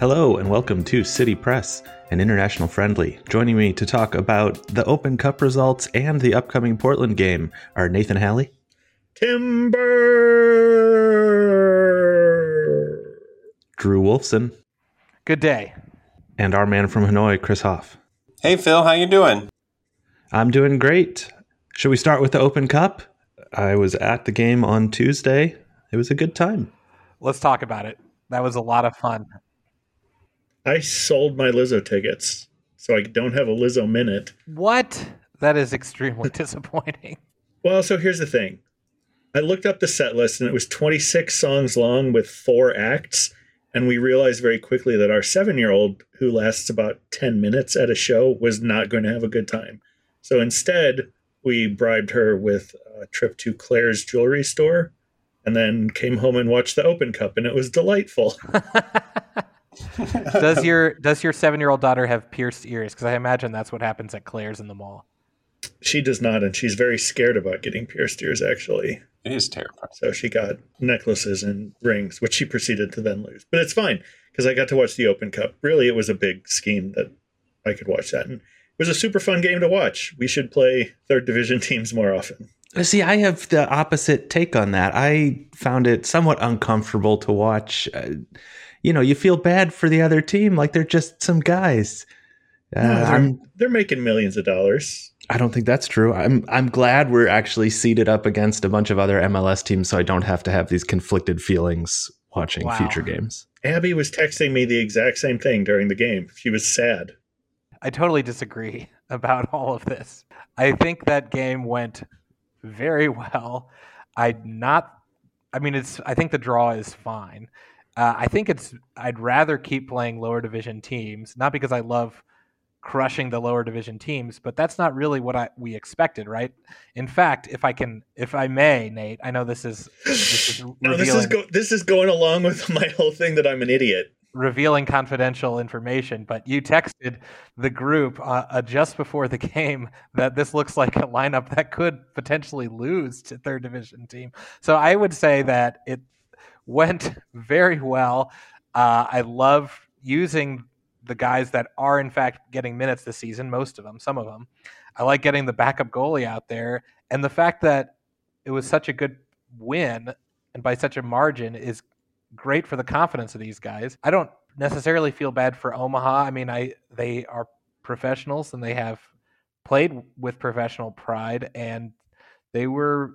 Hello, and welcome to City Press, an international friendly. Joining me to talk about the Open Cup results and the upcoming Portland game are Nathan Halley, Timber. Drew Wolfson, Good day. and our man from Hanoi, Chris Hoff. Hey Phil, how you doing? I'm doing great. Should we start with the Open Cup? I was at the game on Tuesday. It was a good time. Let's talk about it. That was a lot of fun. I sold my Lizzo tickets, so I don't have a Lizzo minute. What? That is extremely disappointing. Well, so here's the thing. I looked up the set list and it was 26 songs long with four acts. And we realized very quickly that our seven year old, who lasts about 10 minutes at a show, was not going to have a good time. So instead, we bribed her with a trip to Claire's jewelry store and then came home and watched the Open Cup, and it was delightful. does your does your seven year old daughter have pierced ears? Because I imagine that's what happens at Claire's in the mall. She does not, and she's very scared about getting pierced ears, actually. It is terrifying. So she got necklaces and rings, which she proceeded to then lose. But it's fine because I got to watch the Open Cup. Really, it was a big scheme that I could watch that. And it was a super fun game to watch. We should play third division teams more often. See, I have the opposite take on that. I found it somewhat uncomfortable to watch. Uh, You know, you feel bad for the other team, like they're just some guys. Uh, No, they're, they're making millions of dollars. I don't think that's true. I'm I'm glad we're actually seated up against a bunch of other MLS teams, so I don't have to have these conflicted feelings watching Wow. future games. Abby was texting me the exact same thing during the game. She was sad. I totally disagree about all of this. I think that game went very well. I not. I mean, it's. I think the draw is fine. Uh, I think it's. I'd rather keep playing lower division teams, not because I love crushing the lower division teams, but that's not really what I we expected, right? In fact, if I can, if I may, Nate, I know this is this is No, this is go- this is going along with my whole thing that I'm an idiot. revealing confidential information, but you texted the group uh, uh, just before the game that this looks like a lineup that could potentially lose to third division team. So I would say that it went very well. Uh, I love using the guys that are in fact getting minutes this season, most of them, some of them. I like getting the backup goalie out there, and the fact that it was such a good win and by such a margin is great for the confidence of these guys. I don't necessarily feel bad for Omaha. I mean, I they are professionals and they have played with professional pride and they were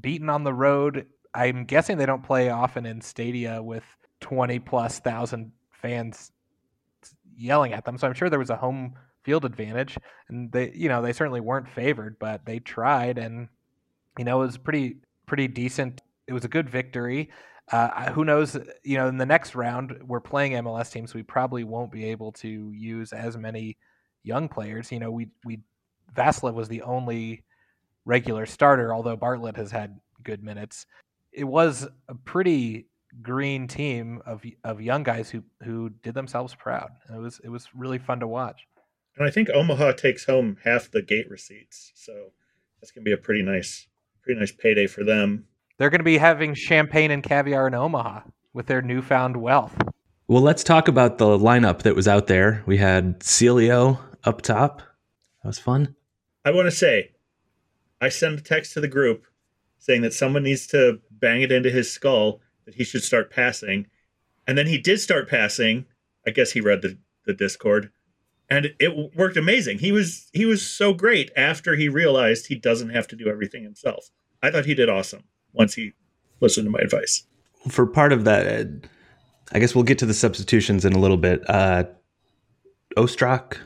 beaten on the road. I'm guessing they don't play often in stadia with 20 plus thousand fans yelling at them. So I'm sure there was a home field advantage and they you know, they certainly weren't favored, but they tried and you know, it was pretty pretty decent. It was a good victory. Uh, who knows? You know, in the next round, we're playing MLS teams. We probably won't be able to use as many young players. You know, we we Vasiliev was the only regular starter, although Bartlett has had good minutes. It was a pretty green team of of young guys who who did themselves proud. It was it was really fun to watch. And I think Omaha takes home half the gate receipts. So that's going to be a pretty nice pretty nice payday for them. They're going to be having champagne and caviar in Omaha with their newfound wealth. Well, let's talk about the lineup that was out there. We had Celio up top. That was fun. I want to say, I sent a text to the group saying that someone needs to bang it into his skull that he should start passing. And then he did start passing. I guess he read the, the Discord. And it worked amazing. He was he was so great after he realized he doesn't have to do everything himself. I thought he did awesome once he listened to my advice. For part of that, uh, I guess we'll get to the substitutions in a little bit. Uh, Ostrak,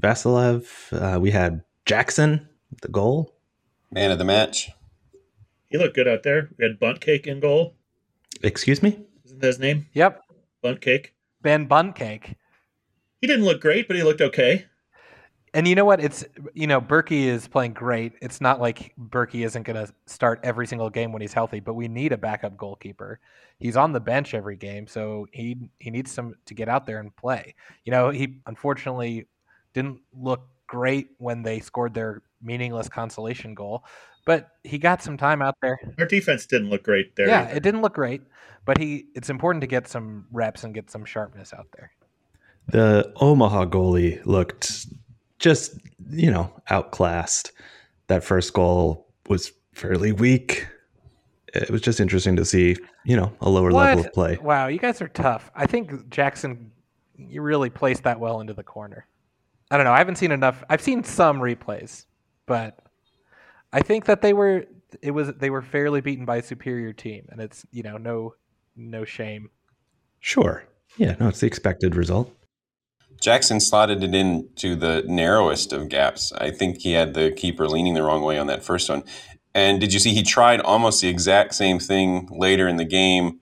Vassilev. Uh, we had Jackson, the goal. Man of the match. He looked good out there. We had Bunt Cake in goal. Excuse me? Isn't that his name? Yep, Bunt Cake. Ben Bunt Cake. He didn't look great, but he looked okay. And you know what? It's you know Bürki is playing great. It's not like Bürki isn't going to start every single game when he's healthy, but we need a backup goalkeeper. He's on the bench every game, so he he needs some to get out there and play. You know, he unfortunately didn't look great when they scored their meaningless consolation goal, but he got some time out there. Our defense didn't look great there. Yeah, either. it didn't look great, but he it's important to get some reps and get some sharpness out there. The Omaha goalie looked just, you know, outclassed. That first goal was fairly weak. It was just interesting to see, you know, a lower level of play. Wow, you guys are tough. I think Jackson, you really placed that well into the corner. I don't know. I haven't seen enough. I've seen some replays, but I think that they were it was they were fairly beaten by a superior team, and it's you know no no shame. Sure. Yeah, no, it's the expected result. Jackson slotted it into the narrowest of gaps. I think he had the keeper leaning the wrong way on that first one. And did you see he tried almost the exact same thing later in the game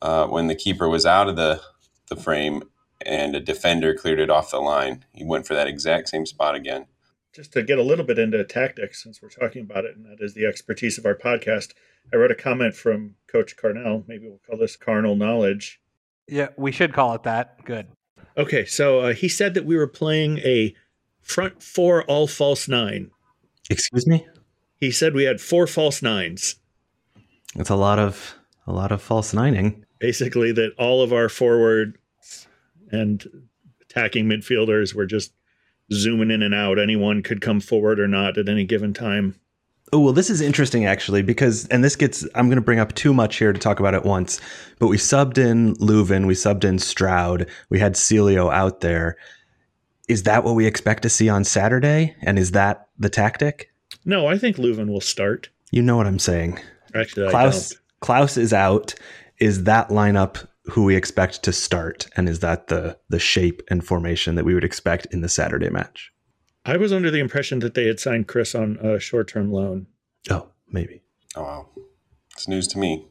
uh, when the keeper was out of the, the frame and a defender cleared it off the line? He went for that exact same spot again. Just to get a little bit into tactics, since we're talking about it, and that is the expertise of our podcast, I read a comment from Coach Carnell. Maybe we'll call this carnal knowledge. Yeah, we should call it that. Good. Okay, so uh, he said that we were playing a front four all false nine. Excuse me? He said we had four false nines. It's a lot of a lot of false nining. Basically, that all of our forwards and attacking midfielders were just zooming in and out. Anyone could come forward or not at any given time. Oh, well, this is interesting actually because, and this gets, I'm going to bring up too much here to talk about at once, but we subbed in Löwen, we subbed in Stroud, we had Celio out there. Is that what we expect to see on Saturday? And is that the tactic? No, I think Löwen will start. You know what I'm saying. Actually, I Klauss, don't. Klauss is out. Is that lineup who we expect to start? And is that the the shape and formation that we would expect in the Saturday match? I was under the impression that they had signed Chris on a short-term loan. Oh, maybe. Oh, wow. It's news to me.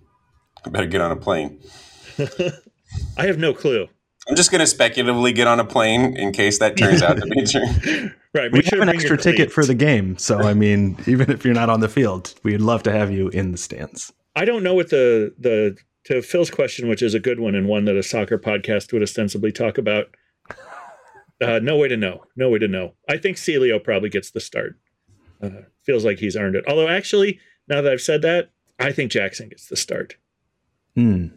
I better get on a plane. I have no clue. I'm just going to speculatively get on a plane in case that turns out to be true. Right, We sure have an extra ticket cleats. for the game, so I mean, even if you're not on the field, we'd love to have you in the stands. I don't know what the the to Phil's question, which is a good one and one that a soccer podcast would ostensibly talk about. Uh, no way to know. No way to know. I think Celio probably gets the start. Uh, feels like he's earned it. Although, actually, now that I've said that, I think Jackson gets the start. Hmm.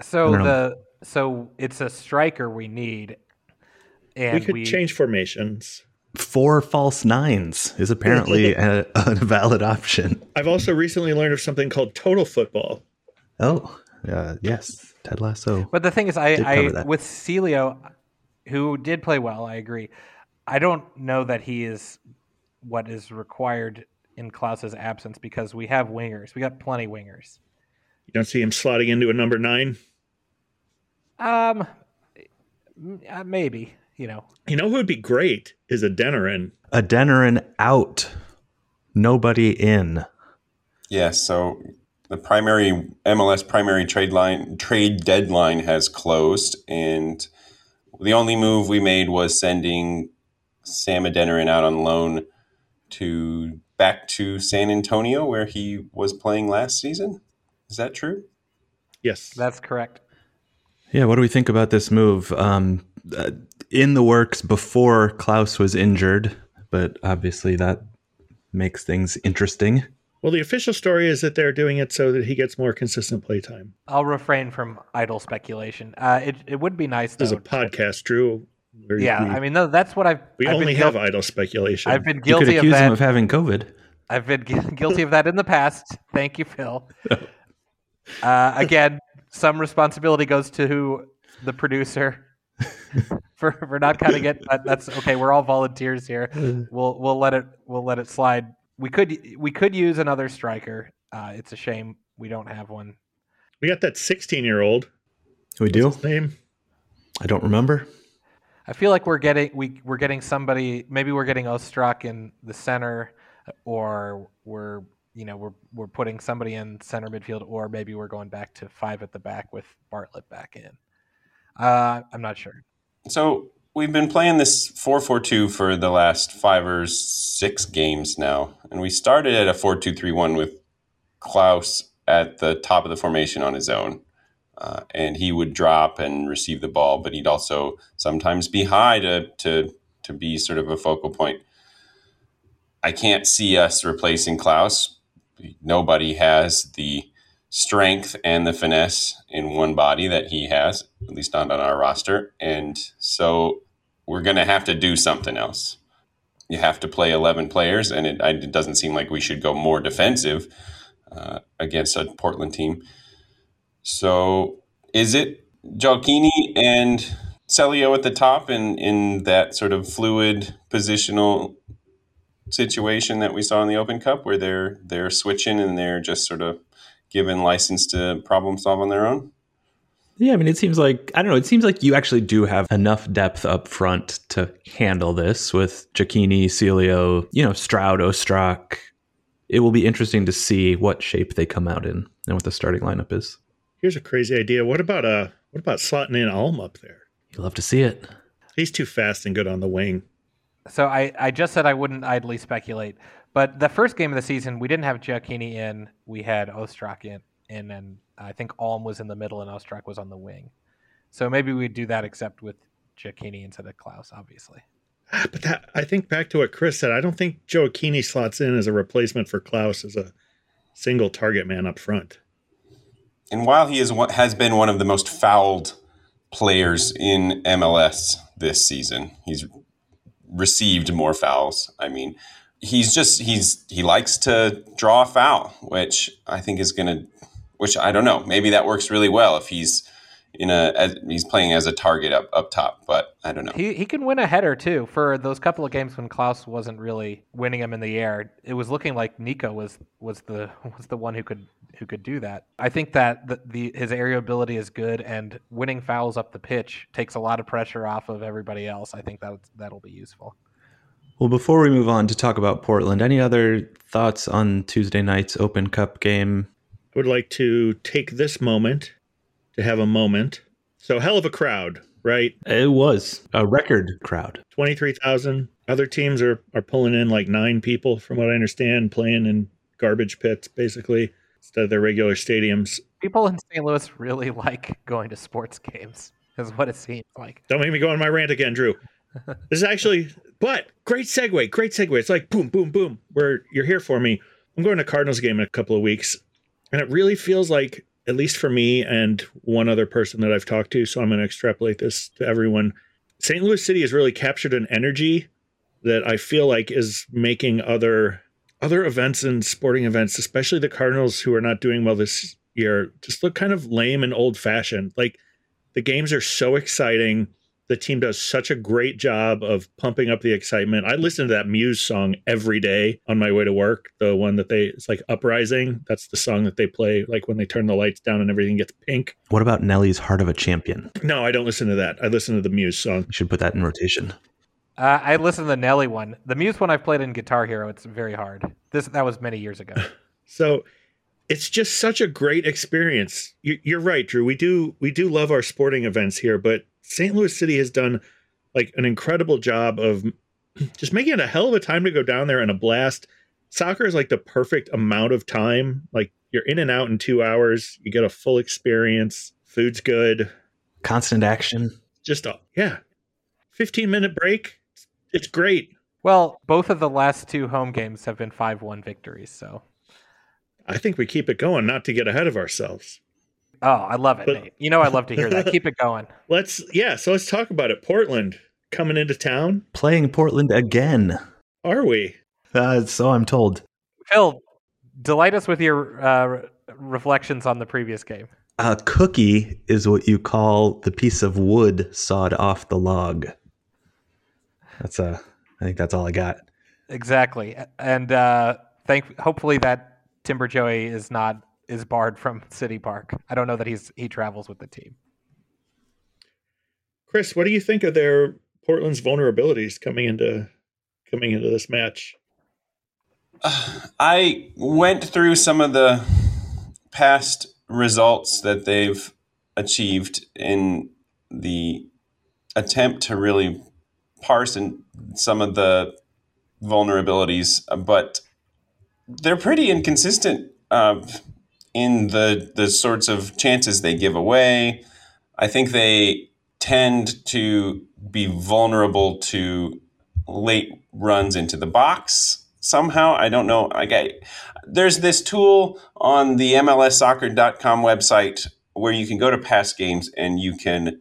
So I don't know. the so it's a striker we need, and we could change formations. Four false nines is apparently a, a valid option. I've also recently learned of something called total football. Oh, uh, yes, Ted Lasso. But the thing is, I, I with Celio, who did play well, I agree. I don't know that he is what is required in Klauss's absence because we have wingers. We got plenty wingers. You don't see him slotting into a number nine. Um, uh, maybe you know. You know who would be great is a Denerin. Adeniran out, nobody in. Yeah, so the primary MLS primary trade line trade deadline has closed, and the only move we made was sending Sam Adeniran out on loan to back to San Antonio, where he was playing last season. Is that true? Yes. That's correct. Yeah, what do we think about this move? Um, uh, in the works before Klauss was injured, but obviously that makes things interesting. Well, the official story is that they're doing it so that he gets more consistent playtime. I'll refrain from idle speculation. Uh, it it would be nice. This is a podcast, Drew. where Yeah, we, I mean, no, that's what I've. we I've only been have guil- idle speculation. I've been You could guilty of that. him of having COVID. I've been gu- guilty of that in the past. Thank you, Phil. Uh, again, some responsibility goes to the producer for for not cutting it, but that's okay. We're all volunteers here. We'll we'll let it we'll let it slide. We could we could use another striker. Uh, it's a shame we don't have one. we got that 16 year old We do. name. I don't remember. I feel like we're getting we we're getting somebody. Maybe we're getting Ostrak in the center, or we're you know we're we're putting somebody in center midfield, or maybe we're going back to five at the back with Bartlett back in. Uh, I'm not sure. So we've been playing this 4-4-2 for the last five or six games now, and we started at a 4-2-3-1 with Klauss at the top of the formation on his own. Uh, and he would drop and receive the ball, but he'd also sometimes be high to, to, to be sort of a focal point. I can't see us replacing Klauss. Nobody has the strength and the finesse in one body that he has, at least not on our roster. And so we're going to have to do something else. You have to play 11 players, and it, it doesn't seem like we should go more defensive uh, against a Portland team. So is it Gioacchini and Celio at the top in, in that sort of fluid positional situation that we saw in the Open Cup where they're they're switching and they're just sort of given license to problem solve on their own? Yeah, I mean, it seems like I don't know. It seems like you actually do have enough depth up front to handle this with Gioacchini, Celio, you know, Stroud, Ostrak. It will be interesting to see what shape they come out in and what the starting lineup is. Here's a crazy idea. What about uh what about slotting in Alm up there? You love to see it. He's too fast and good on the wing. So I, I just said I wouldn't idly speculate, but the first game of the season we didn't have Gioacchini in. We had Ostrak in, in, and I think Alm was in the middle and Ostrak was on the wing. So maybe we'd do that, except with Gioacchini instead of Klauss, obviously. But that I think back to what Chris said. I don't think Gioacchini slots in as a replacement for Klauss as a single target man up front. And while he is has been one of the most fouled players in MLS this season, he's received more fouls. I mean, he's just he's he likes to draw a foul, which I think is going to which I don't know. Maybe that works really well if he's in a as, he's playing as a target up up top, but I don't know. He he can win a header too. For those couple of games when Klauss wasn't really winning him in the air, it was looking like Nico was was the was the one who could who could do that. I think that the, the his aerial ability is good, and winning fouls up the pitch takes a lot of pressure off of everybody else. I think that that'll be useful. Well, before we move on to talk about Portland, any other thoughts on Tuesday night's Open Cup game? I would like to take this moment to have a moment. So, hell of a crowd, right? It was a record crowd. 23,000. Other teams are, are pulling in like nine people, from what I understand, playing in garbage pits, basically instead of their regular stadiums. People in St. Louis really like going to sports games, is what it seems like. Don't make me go on my rant again, Drew. this is actually, but great segue, great segue. It's like boom, boom, boom. Where you're here for me. I'm going to Cardinals game in a couple of weeks, and it really feels like, at least for me and one other person that I've talked to, so I'm going to extrapolate this to everyone. St. Louis City has really captured an energy that I feel like is making other other events and sporting events, especially the Cardinals who are not doing well this year, just look kind of lame and old fashioned. Like the games are so exciting. The team does such a great job of pumping up the excitement. I listen to that Muse song every day on my way to work. The one that they, it's like Uprising. That's the song that they play like when they turn the lights down and everything gets pink. What about Nelly's Heart of a Champion? No, I don't listen to that. I listen to the Muse song. You should put that in rotation. Uh, I listened to the Nelly one. The Muse one I've played in Guitar Hero. It's very hard. This that was many years ago. so it's just such a great experience. You, are right, Drew. We do we do love our sporting events here, but St. Louis City has done like an incredible job of just making it a hell of a time to go down there and a blast. Soccer is like the perfect amount of time. Like you're in and out in two hours. You get a full experience. Food's good. Constant action. Just a yeah. 15 minute break it's great. Well, both of the last two home games have been 5 1 victories. So I think we keep it going, not to get ahead of ourselves. Oh, I love it, but, Nate. You know, I love to hear that. keep it going. Let's, yeah. So let's talk about it. Portland coming into town, playing Portland again. Are we? Uh, so I'm told. Phil, delight us with your uh, reflections on the previous game. A cookie is what you call the piece of wood sawed off the log. That's uh, I think that's all I got. Exactly, and uh, thank. Hopefully that Timber Joey is not is barred from City Park. I don't know that he's he travels with the team. Chris, what do you think of their Portland's vulnerabilities coming into coming into this match? I went through some of the past results that they've achieved in the attempt to really parse in some of the vulnerabilities, but they're pretty inconsistent uh, in the the sorts of chances they give away. I think they tend to be vulnerable to late runs into the box somehow. I don't know. I get, there's this tool on the MLSsoccer.com website where you can go to past games and you can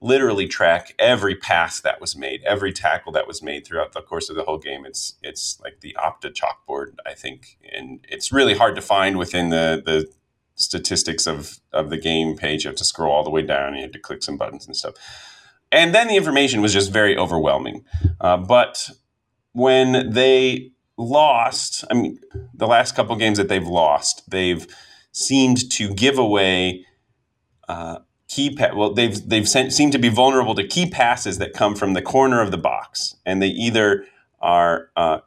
literally track every pass that was made, every tackle that was made throughout the course of the whole game. It's it's like the Opta chalkboard, I think, and it's really hard to find within the the statistics of of the game page. You have to scroll all the way down. You have to click some buttons and stuff. And then the information was just very overwhelming. Uh, but when they lost, I mean, the last couple games that they've lost, they've seemed to give away. Uh, key pa- well they've they've sent, seemed to be vulnerable to key passes that come from the corner of the box. And they either are uh,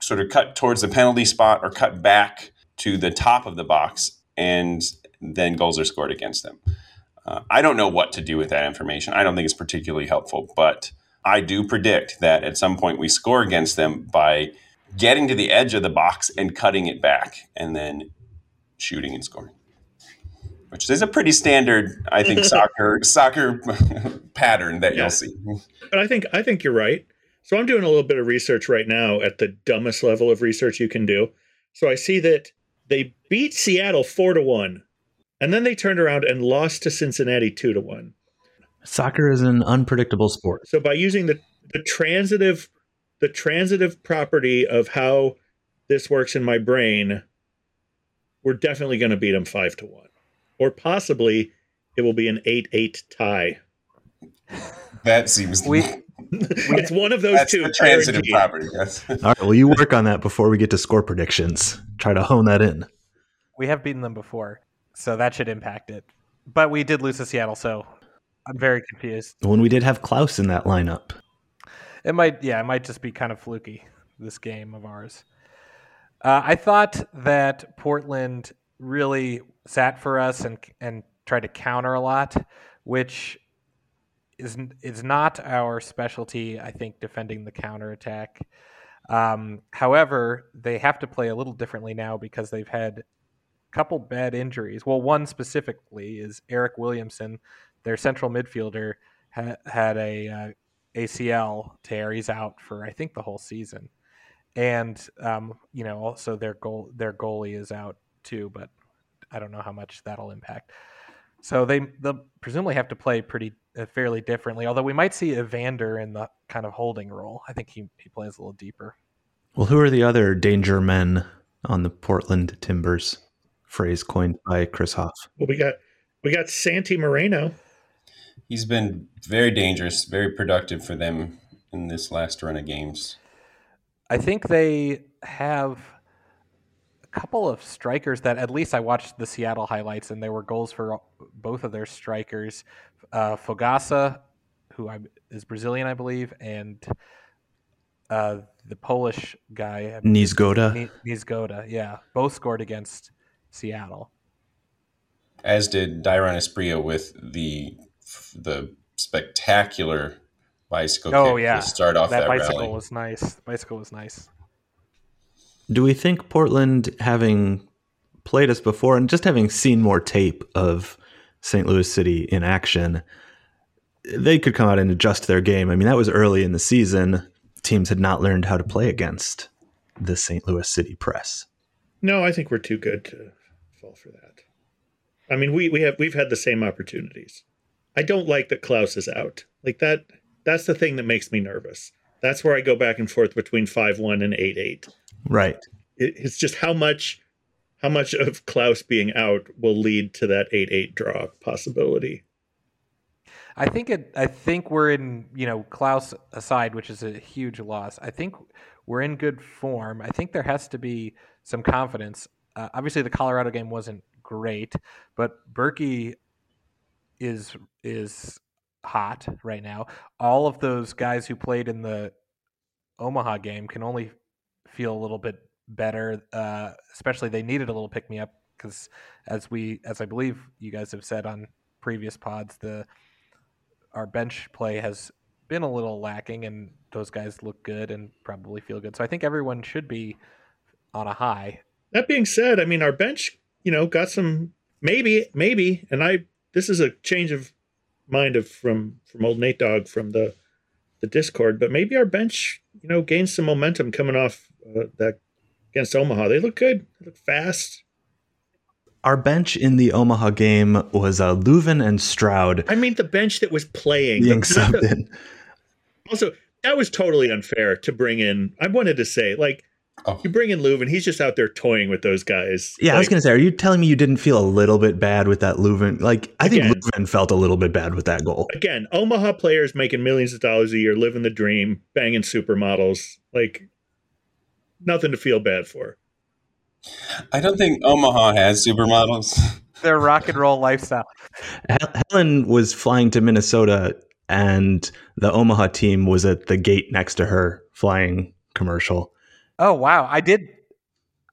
sort of cut towards the penalty spot or cut back to the top of the box and then goals are scored against them. Uh, i don't know what to do with that information. I don't think it's particularly helpful but i do predict that at some point we score against them by getting to the edge of the box and cutting it back and then shooting and scoring which is a pretty standard, I think, soccer soccer pattern that yeah. you'll see. But I think I think you're right. So I'm doing a little bit of research right now at the dumbest level of research you can do. So I see that they beat Seattle four to one, and then they turned around and lost to Cincinnati two to one. Soccer is an unpredictable sport. So by using the the transitive the transitive property of how this works in my brain, we're definitely going to beat them five to one or possibly it will be an 8 8 tie. That seems we. it's one of those two. transitive property. Yes. All right. Well, you work on that before we get to score predictions. Try to hone that in. We have beaten them before, so that should impact it. But we did lose to Seattle, so I'm very confused. When we did have Klauss in that lineup, it might. Yeah, it might just be kind of fluky. This game of ours. Uh, I thought that Portland really sat for us and and tried to counter a lot, which is is not our specialty. I think defending the counter attack. Um, however, they have to play a little differently now because they've had a couple bad injuries. Well, one specifically is Eric Williamson, their central midfielder, ha- had a uh, ACL tear. He's out for I think the whole season, and um, you know also their goal their goalie is out too. But I don't know how much that'll impact. So they they'll presumably have to play pretty uh, fairly differently. Although we might see Evander in the kind of holding role. I think he he plays a little deeper. Well, who are the other danger men on the Portland Timbers? Phrase coined by Chris Hoff. Well, we got we got Santi Moreno. He's been very dangerous, very productive for them in this last run of games. I think they have couple of strikers that at least I watched the Seattle highlights and there were goals for both of their strikers. Uh, Fogaça, who I, is Brazilian, I believe, and uh, the Polish guy Nizgoda. Niezgoda, yeah, both scored against Seattle. As did Dairon Asprilla with the the spectacular bicycle oh, yeah. to start off that, that bicycle rally. was nice. The bicycle was nice. Do we think Portland, having played us before and just having seen more tape of St. Louis City in action, they could come out and adjust their game? I mean, that was early in the season. Teams had not learned how to play against the St. Louis City press. No, I think we're too good to fall for that. I mean, we, we have we've had the same opportunities. I don't like that Klauss is out. Like that that's the thing that makes me nervous. That's where I go back and forth between 5-1 and 8-8 Right. It, it's just how much how much of Klauss being out will lead to that eight eight draw possibility. I think it. I think we're in. You know, Klauss aside, which is a huge loss. I think we're in good form. I think there has to be some confidence. Uh, obviously, the Colorado game wasn't great, but Bürki is is hot right now. All of those guys who played in the Omaha game can only feel a little bit better. Uh, especially they needed a little pick me up because, as we, as I believe you guys have said on previous pods, the our bench play has been a little lacking, and those guys look good and probably feel good. So I think everyone should be on a high. That being said, I mean our bench, you know, got some maybe maybe, and I this is a change of mind of from from old Nate Dog from the the Discord, but maybe our bench, you know, gains some momentum coming off uh, that against Omaha. They look good. They look fast. Our bench in the Omaha game was uh, Löwen and Stroud I mean, the bench that was playing. being the- not subbed the- in. also, that was totally unfair to bring in. I wanted to say, like, Oh. you bring in Löwen, he's just out there toying with those guys. Yeah, I was going to say, are you telling me you didn't feel a little bit bad with that Löwen? Like, I think Again. Löwen felt a little bit bad with that goal. again, Omaha players making millions of dollars a year, living the dream, banging supermodels. Like, nothing to feel bad for. I don't think Omaha has supermodels. Their rock and roll lifestyle. Helen was flying to Minnesota, and the Omaha team was at the gate next to her flying commercial. Oh wow, I did.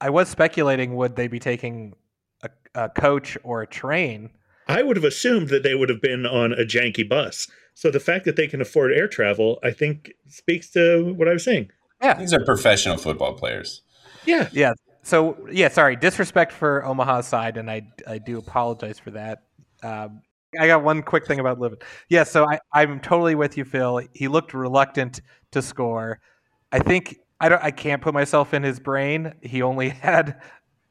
I was speculating would they be taking a, a coach or a train? I would have assumed that they would have been on a janky bus. So the fact that they can afford air travel, I think, speaks to what I was saying. Yeah, These are professional football players. Yeah. yeah. So yeah, sorry, disrespect for Omaha's side, and I I do apologize for that. Um, I got one quick thing about Löwen. Yeah, so I I'm totally with you, Phil. He looked reluctant to score. I think I don't. I can't put myself in his brain. He only had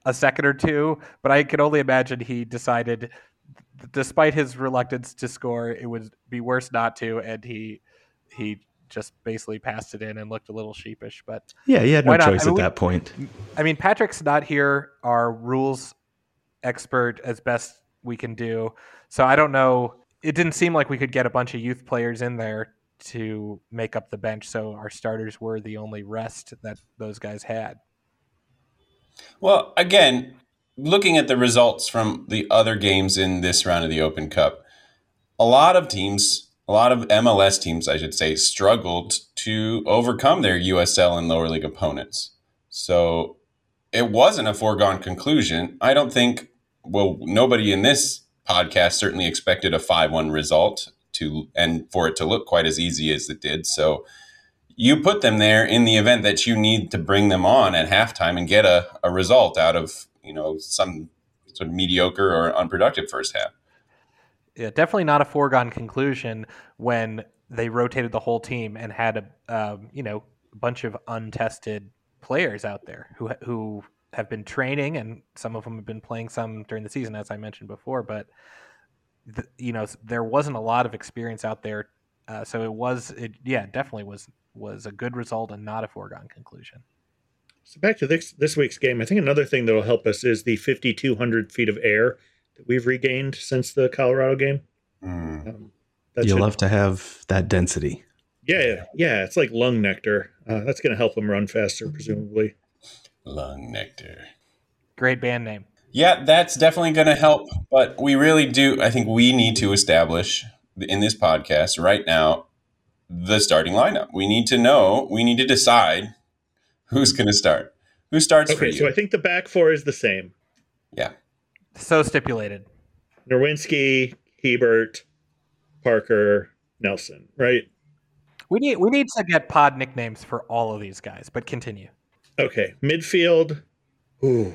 a second or two, but I can only imagine he decided, despite his reluctance to score, it would be worse not to, and he he just basically passed it in and looked a little sheepish. But Yeah, he had no not? choice I mean, at we- that point. I mean, Patrick's not here, our rules expert, as best we can do. So I don't know. It didn't seem like we could get a bunch of youth players in there to make up the bench. So our starters were the only rest that those guys had. Well, again, looking at the results from the other games in this round of the Open Cup, a lot of teams, a lot of MLS teams, I should say, struggled to overcome their USL and lower league opponents. So it wasn't a foregone conclusion. I don't think, well, nobody in this podcast certainly expected a 5 1 result to and for it to look quite as easy as it did. So you put them there in the event that you need to bring them on at halftime and get a, a result out of you know some sort of mediocre or unproductive first half. Yeah, definitely not a foregone conclusion when they rotated the whole team and had a um, you know bunch of untested players out there who who have been training and some of them have been playing some during the season, as I mentioned before. But the, you know there wasn't a lot of experience out there, uh, so it was it yeah definitely was was a good result and not a foregone conclusion. So back to this this week's game, I think another thing that will help us is the 5,200 feet of air that we've regained since the Colorado game. Mm. Um, that you should- love to have that density. yeah, yeah, it's like lung nectar. Uh, that's going to help them run faster, presumably. Lung nectar. Great band name. Yeah, that's definitely going to help. But we really do. I think we need to establish in this podcast right now the starting lineup. We need to know. We need to decide who's going to start. Who starts for Okay, you? so I think the back four is the same: yeah. So stipulated. Nerwinski, Hiebert, Parker, Nelson. Right? We need we need to get pod nicknames for all of these guys, but continue. Okay, midfield. Ooh.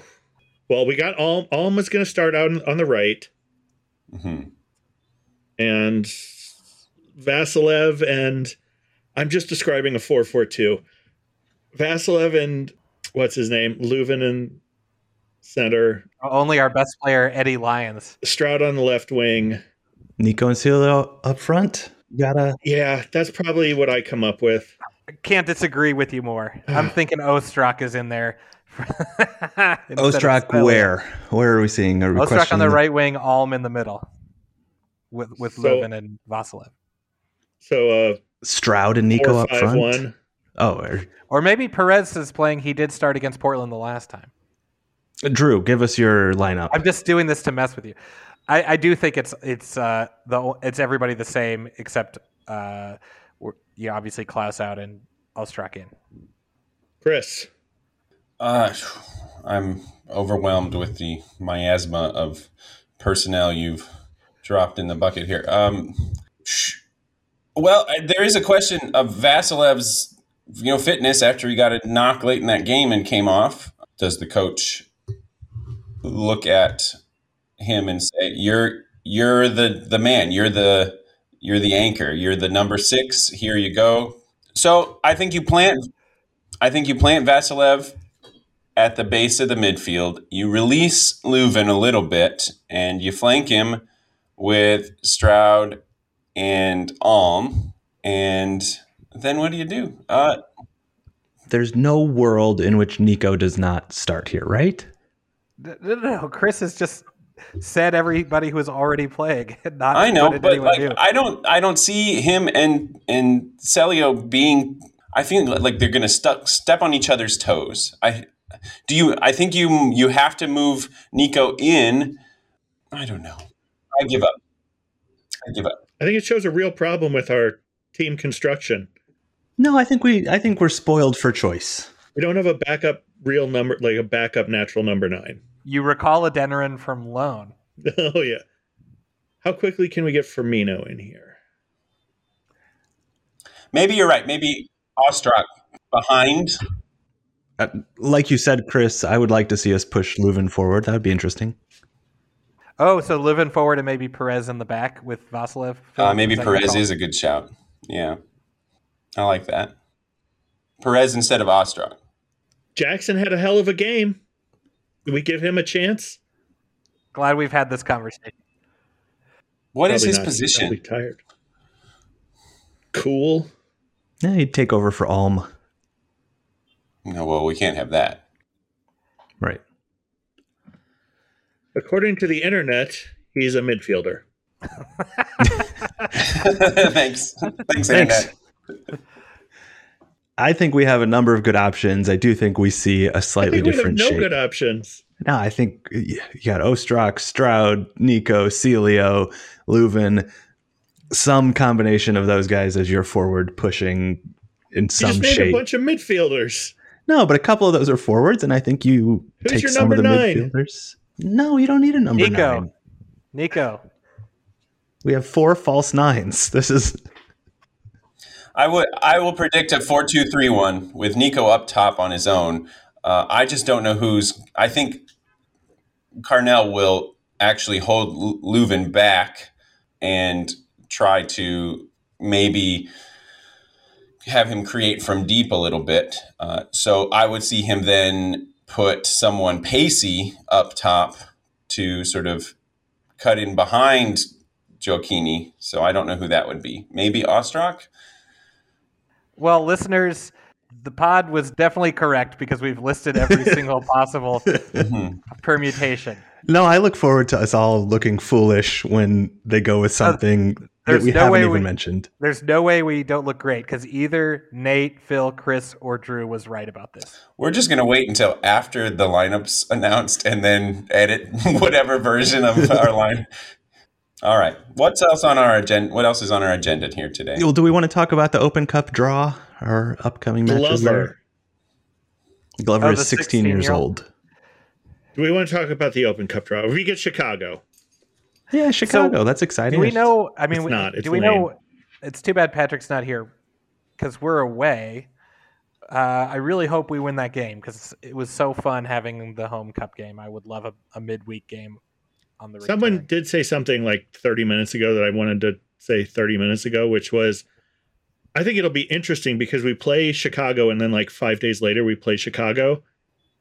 Well, we got Alm. Alm is going to start out on- on the right, hmm and Vassilev and I'm just describing a four-four-two. Vassilev and what's his name, Löwen in center, Only our best player, Eddie Lyons. Stroud on the left wing. Nico and Celio up front. You gotta. Yeah, that's probably what I come up with. Can't disagree with you more. I'm thinking Ostrak is in there. Instead Ostrak, where? Where are we seeing? Are we Ostrak on questioning the right wing, Alm in the middle, with with So- Löwen and Vassilev. So uh Stroud and Nico four up five front. one. Oh, or- Or maybe Perez is playing. He did start against Portland the last time. Drew, give us your lineup. I'm just doing this to mess with you. I, I do think it's it's uh the it's everybody the same except uh we're, yeah obviously Klauss out and Ostrak in. Chris. Uh, I'm overwhelmed with the miasma of personnel you've dropped in the bucket here. Um, sh- well, there is a question of Vassilev's, you know, fitness after he got a knock late in that game and came off. Does the coach look at him and say, "You're you're the the man. You're the you're the anchor. You're the number six. Here you go." So I think you plant. I think you plant Vassilev at the base of the midfield. You release Löwen a little bit, and you flank him with Stroud and Alm. And then what do you do? Uh, There's no world in which Nico does not start here, right? No, no, no. Chris has just said everybody who is already playing. Not I know, but like new. I don't, I don't see him and and Celio being. I feel like they're going to stuck step on each other's toes. I do you. I think you you have to move Nico in. I don't know. I give up. I give up. I think it shows a real problem with our team construction. No, I think we I think we're spoiled for choice. We don't have a backup real number, like a backup natural number nine. You recall Adeniran from loan. oh yeah. How quickly can we get Firmino in here? Maybe you're right. Maybe Ostrak behind. Uh, like you said, Chris, I would like to see us push Löwen forward. That would be interesting. Oh, so Löwen forward and maybe Perez in the back with Vassilev. Uh, maybe Is Perez is a good shout. Yeah, I like that. Perez instead of Ostrak. Jackson had a hell of a game. Did we give him a chance? Glad we've had this conversation. What is Probably his not. Position? probably tired. Cool. Yeah, he'd take over for Alm. No, well, we can't have that. Right. According to the internet, he's a midfielder. Thanks. Thanks, Thanks. Internet. I think we have a number of good options. I do think we see a slightly think we have different no shape. good options. No, I think you got Ostrak, Stroud, Nico, Celio, Löwen, some combination of those guys as your forward pushing in You some just named shape. a bunch of midfielders. no, but a couple of those are forwards, and I think you Who's take your some of the nine? midfielders. No, you don't need a number Nico. nine. Nico. We have four false nines. This is I would. I will predict a four-two-three-one with Nico up top on his own. Uh, I just don't know who's. I think Carnell will actually hold Löwen back and try to maybe have him create from deep a little bit. Uh, so I would see him then put someone pacey up top to sort of cut in behind Gioacchini. So I don't know who that would be. Maybe Ostrak. Well, listeners, the pod was definitely correct because we've listed every single possible Mhm. permutation. no. I look forward to us all looking foolish when they go with something that Uh, there's we no haven't way even we- mentioned. There's no way we don't look great because either Nate, Phil, Chris, or Drew was right about this. We're just going to wait until after the lineup's announced and then edit whatever version of our line. All right. What's else on our agenda? What else is on our agenda here today? Well, do we want to talk about the Open Cup draw? Our upcoming matches there. Glover. Glover Oh, is the 16 years 16-year-old. Do we want to talk about the Open Cup draw? We get Chicago, Yeah, Chicago. that's exciting. Do we know? I mean, It's we- not. It's do we lame. know? It's too bad Patrick's not here because we're away. Uh, I really hope we win that game because it was so fun having the home cup game. I would love a, a midweek game on the someone did say something like 30 minutes ago that I wanted to say 30 minutes ago, which was I think it'll be interesting because we play Chicago and then like five days later we play Chicago.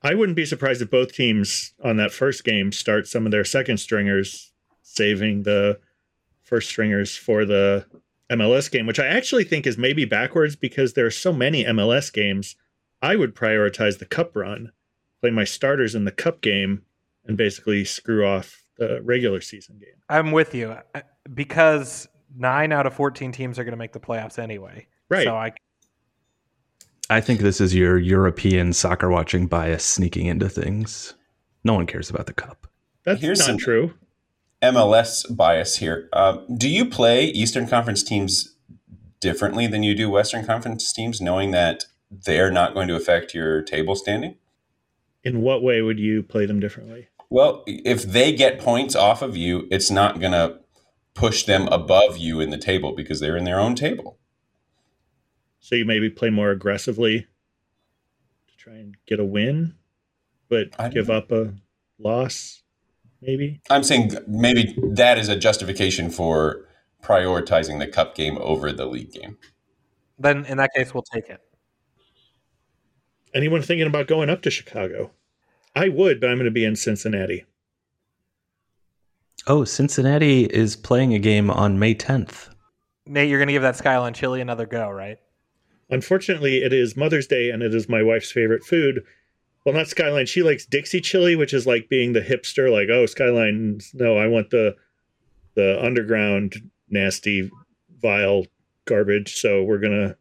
I wouldn't be surprised if both teams on that first game start some of their second stringers, saving the first stringers for the MLS game, which I actually think is maybe backwards because there are so many MLS games. I would prioritize the cup run, play my starters in the cup game, and basically screw off the regular season game. I'm with you uh, because nine out of 14 teams are going to make the playoffs anyway. Right. So I I think this is your European soccer watching bias sneaking into things. No one cares about the cup. That's Here's not some- true. MLS bias here. Um, do you play Eastern Conference teams differently than you do Western Conference teams, knowing that they're not going to affect your table standing? In what way would you play them differently? Well, if they get points off of you, it's not going to push them above you in the table because they're in their own table. So you maybe play more aggressively to try and get a win, but I give know. up a loss, maybe. I'm saying maybe that is a justification for prioritizing the cup game over the league game. then in that case we'll take it. Anyone thinking about going up to Chicago? I would, but I'm going to be in Cincinnati. Oh, Cincinnati is playing a game on May 10th. Nate, you're going to give that Skyline chili another go, right? Unfortunately, it is Mother's Day and it is my wife's favorite food. Well, not Skyline. She likes Dixie chili, which is like being the hipster, like, oh, Skyline. No, I want the the underground, nasty, vile garbage. So we're gonna.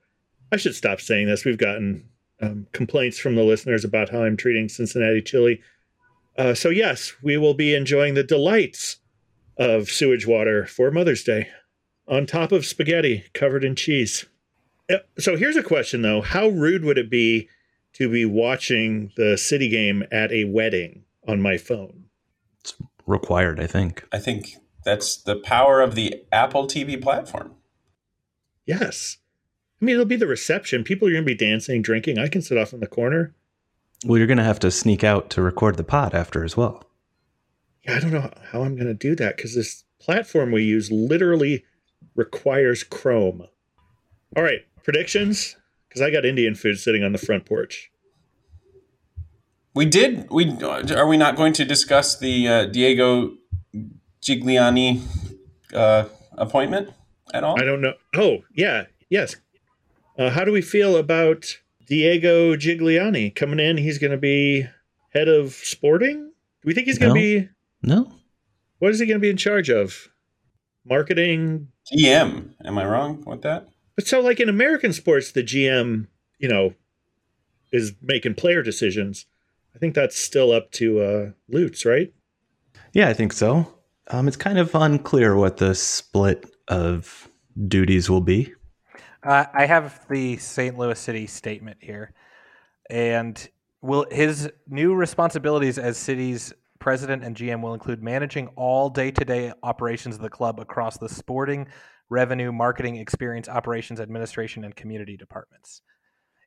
I should stop saying this. We've gotten um, complaints from the listeners about how I'm treating Cincinnati chili. Uh, so yes, we will be enjoying the delights of sewage water for Mother's Day on top of spaghetti covered in cheese. Uh, So here's a question though. How rude would it be to be watching the city game at a wedding on my phone? It's required, I think. I think that's the power of the Apple TV platform. Yes. I mean, it'll be the reception. People are going to be dancing, drinking. I can sit off in the corner. Well, you're going to have to sneak out to record the pod after as well. Yeah, I don't know how I'm going to do that because this platform we use literally requires Chrome. All right, predictions? Because I got Indian food sitting on the front porch. We did. We are we not going to discuss the uh, Diego Gigliani uh, appointment at all? I don't know. Oh, yeah, yes. Uh, how do we feel about Diego Gigliani coming in? He's going to be head of sporting. Do we think he's going No. to be? No? What is he going to be in charge of? Marketing. GM. Am I wrong with that? But so, like in American sports, the GM, you know, is making player decisions. I think that's still up to uh, Lutz, right? Yeah, I think so. Um, it's kind of unclear what the split of duties will be. Uh, I have the St. Louis City statement here, and will his new responsibilities as city's president and GM will include managing all day-to-day operations of the club across the sporting, revenue, marketing, experience, operations, administration, and community departments.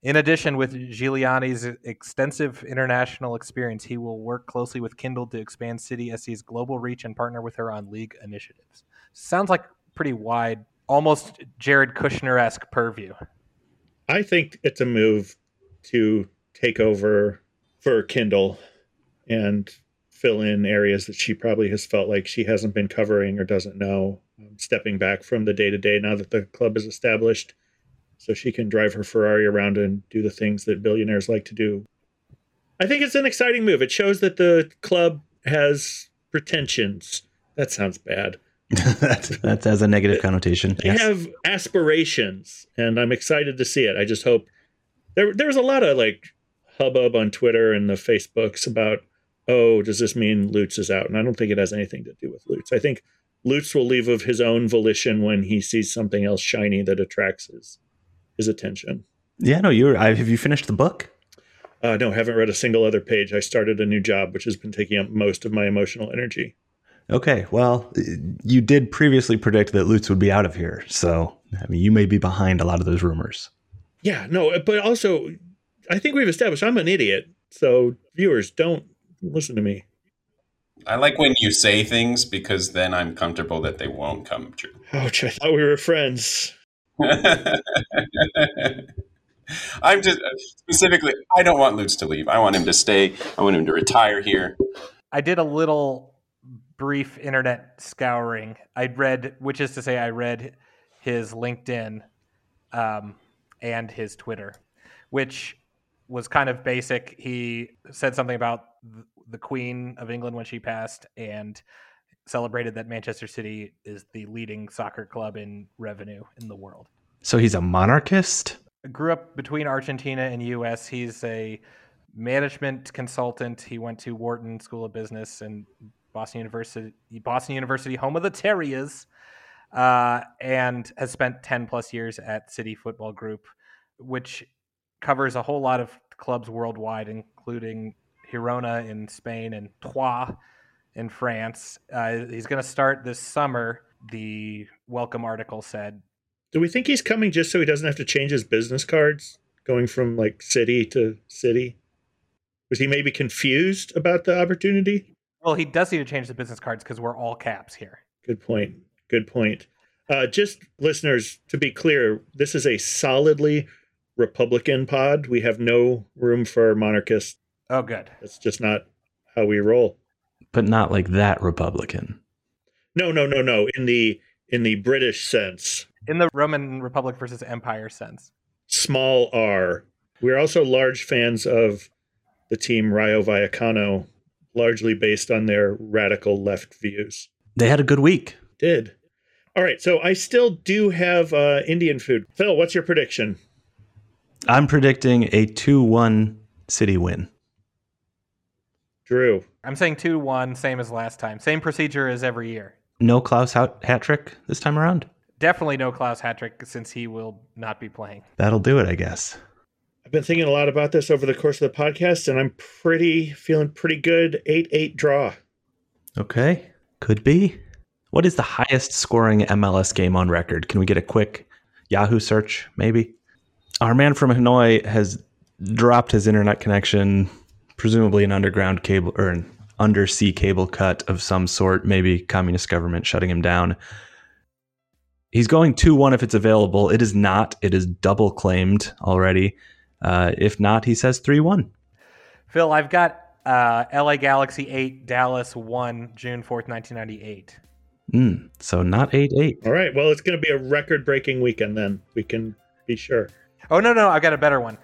In addition, with Gigliani's extensive international experience, he will work closely with Kindle to expand City SC's global reach and partner with her on league initiatives. Sounds like pretty wide, almost Jared Kushner esque purview. I think it's a move to take over for Kindle and fill in areas that she probably has felt like she hasn't been covering or doesn't know, um, stepping back from the day to day now that the club is established, so she can drive her Ferrari around and do the things that billionaires like to do. I think it's an exciting move. It shows that the club has pretensions. That sounds bad. That, that has a negative connotation. They Yes. have aspirations, and I'm excited to see it. I just hope there there was a lot of like hubbub on Twitter and the Facebooks about, oh, does this mean Lutz is out? And I don't think it has anything to do with Lutz. I think Lutz will leave of his own volition when he sees something else shiny that attracts his his attention. Yeah, no, you're. I, have you finished the book? Uh, no, haven't read a single other page. I started a new job, which has been taking up most of my emotional energy. Okay, well, you did previously predict that Lutz would be out of here, so I mean, you may be behind a lot of those rumors. Yeah, no, uh, but also, I think we've established I'm an idiot. So viewers, don't listen to me. I like when you say things because then I'm comfortable that they won't come true. Ouch! I thought we were friends. I'm just uh, specifically, I don't want Lutz to leave. I want him to stay. I want him to retire here. I did a little brief internet scouring. I read, which is to say, I read his LinkedIn um, and his Twitter, which was kind of basic. He said something about the Queen of England when she passed and celebrated that Manchester City is the leading soccer club in revenue in the world. So he's a monarchist. Grew up between Argentina and US. He's a management consultant. He went to Wharton School of Business and Boston University, Boston University, home of the Terriers, uh, and has spent 10 plus years at City Football Group, which covers a whole lot of clubs worldwide, including Girona in Spain and Troyes in France. Uh, he's going to start this summer, the welcome article said. Do we think he's coming just so he doesn't have to change his business cards, going from like city to city? Was he maybe confused about the opportunity? Well, he does need to change the business cards because we're all caps here. Good point. Good point. Uh, just listeners, to be clear, this is a solidly Republican pod. We have no room for monarchists. Oh, good. That's just not how we roll. But not like that Republican. No, no, no, no. In the in the British sense, In the Roman Republic versus Empire sense. small r. We're also large fans of the team Rayo Vallecano, largely based on their radical left views. They had a good week. Did. All right, so I still do have uh, Indian food. Phil, what's your prediction? I'm predicting a 2 1 City win. Drew. I'm saying 2 1, same as last time. Same procedure as every year. No Klauss hat hat trick this time around. Definitely no Klauss hat trick since he will not be playing. That'll do it, I guess. I've been thinking a lot about this over the course of the podcast, and I'm pretty feeling pretty good. Eight eight draw. Okay. Could be. What is the highest scoring MLS game on record? Can we get a quick Yahoo search, maybe? Our man from Hanoi has dropped his internet connection, presumably an underground cable or an undersea cable cut of some sort, maybe communist government shutting him down. He's going 2 1 if it's available. It is not. It is double claimed already. Uh, if not, he says 3 1. Phil, I've got uh, LA Galaxy 8, Dallas 1, June 4th, 1998. Mm, so not 8 8. All right. Well, it's going to be a record breaking weekend then. We can be sure. Oh, no, no, I've got a better one.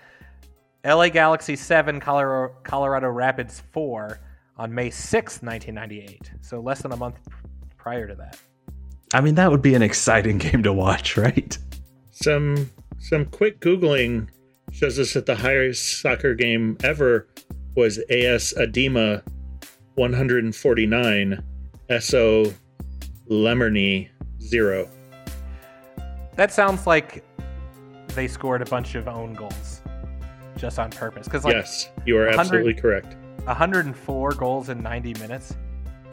LA Galaxy 7, Colorado, Colorado Rapids 4 on May 6th, 1998. So less than a month prior to that. I mean, that would be an exciting game to watch, right? Some some quick googling shows us that the highest soccer game ever was AS Adema 149, SO l'Emyrne 0. That sounds like they scored a bunch of own goals just on purpose. Because, like, yes, you are absolutely correct. 104 goals in 90 minutes,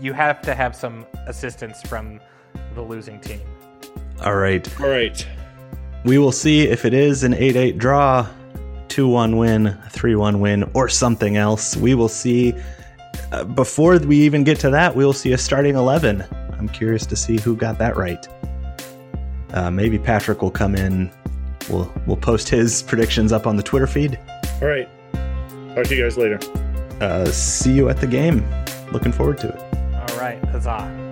you have to have some assistance from the losing team. All right. All right. We will see if it is an 8 8 draw, 2 1 win, 3 1 win, or something else. We will see. Uh, before we even get to that, we will see a starting 11. I'm curious to see who got that right. Uh, maybe Patrick will come in. We'll, we'll post his predictions up on the Twitter feed. All right. Talk to you guys later. Uh, see you at the game. Looking forward to it. All right, huzzah.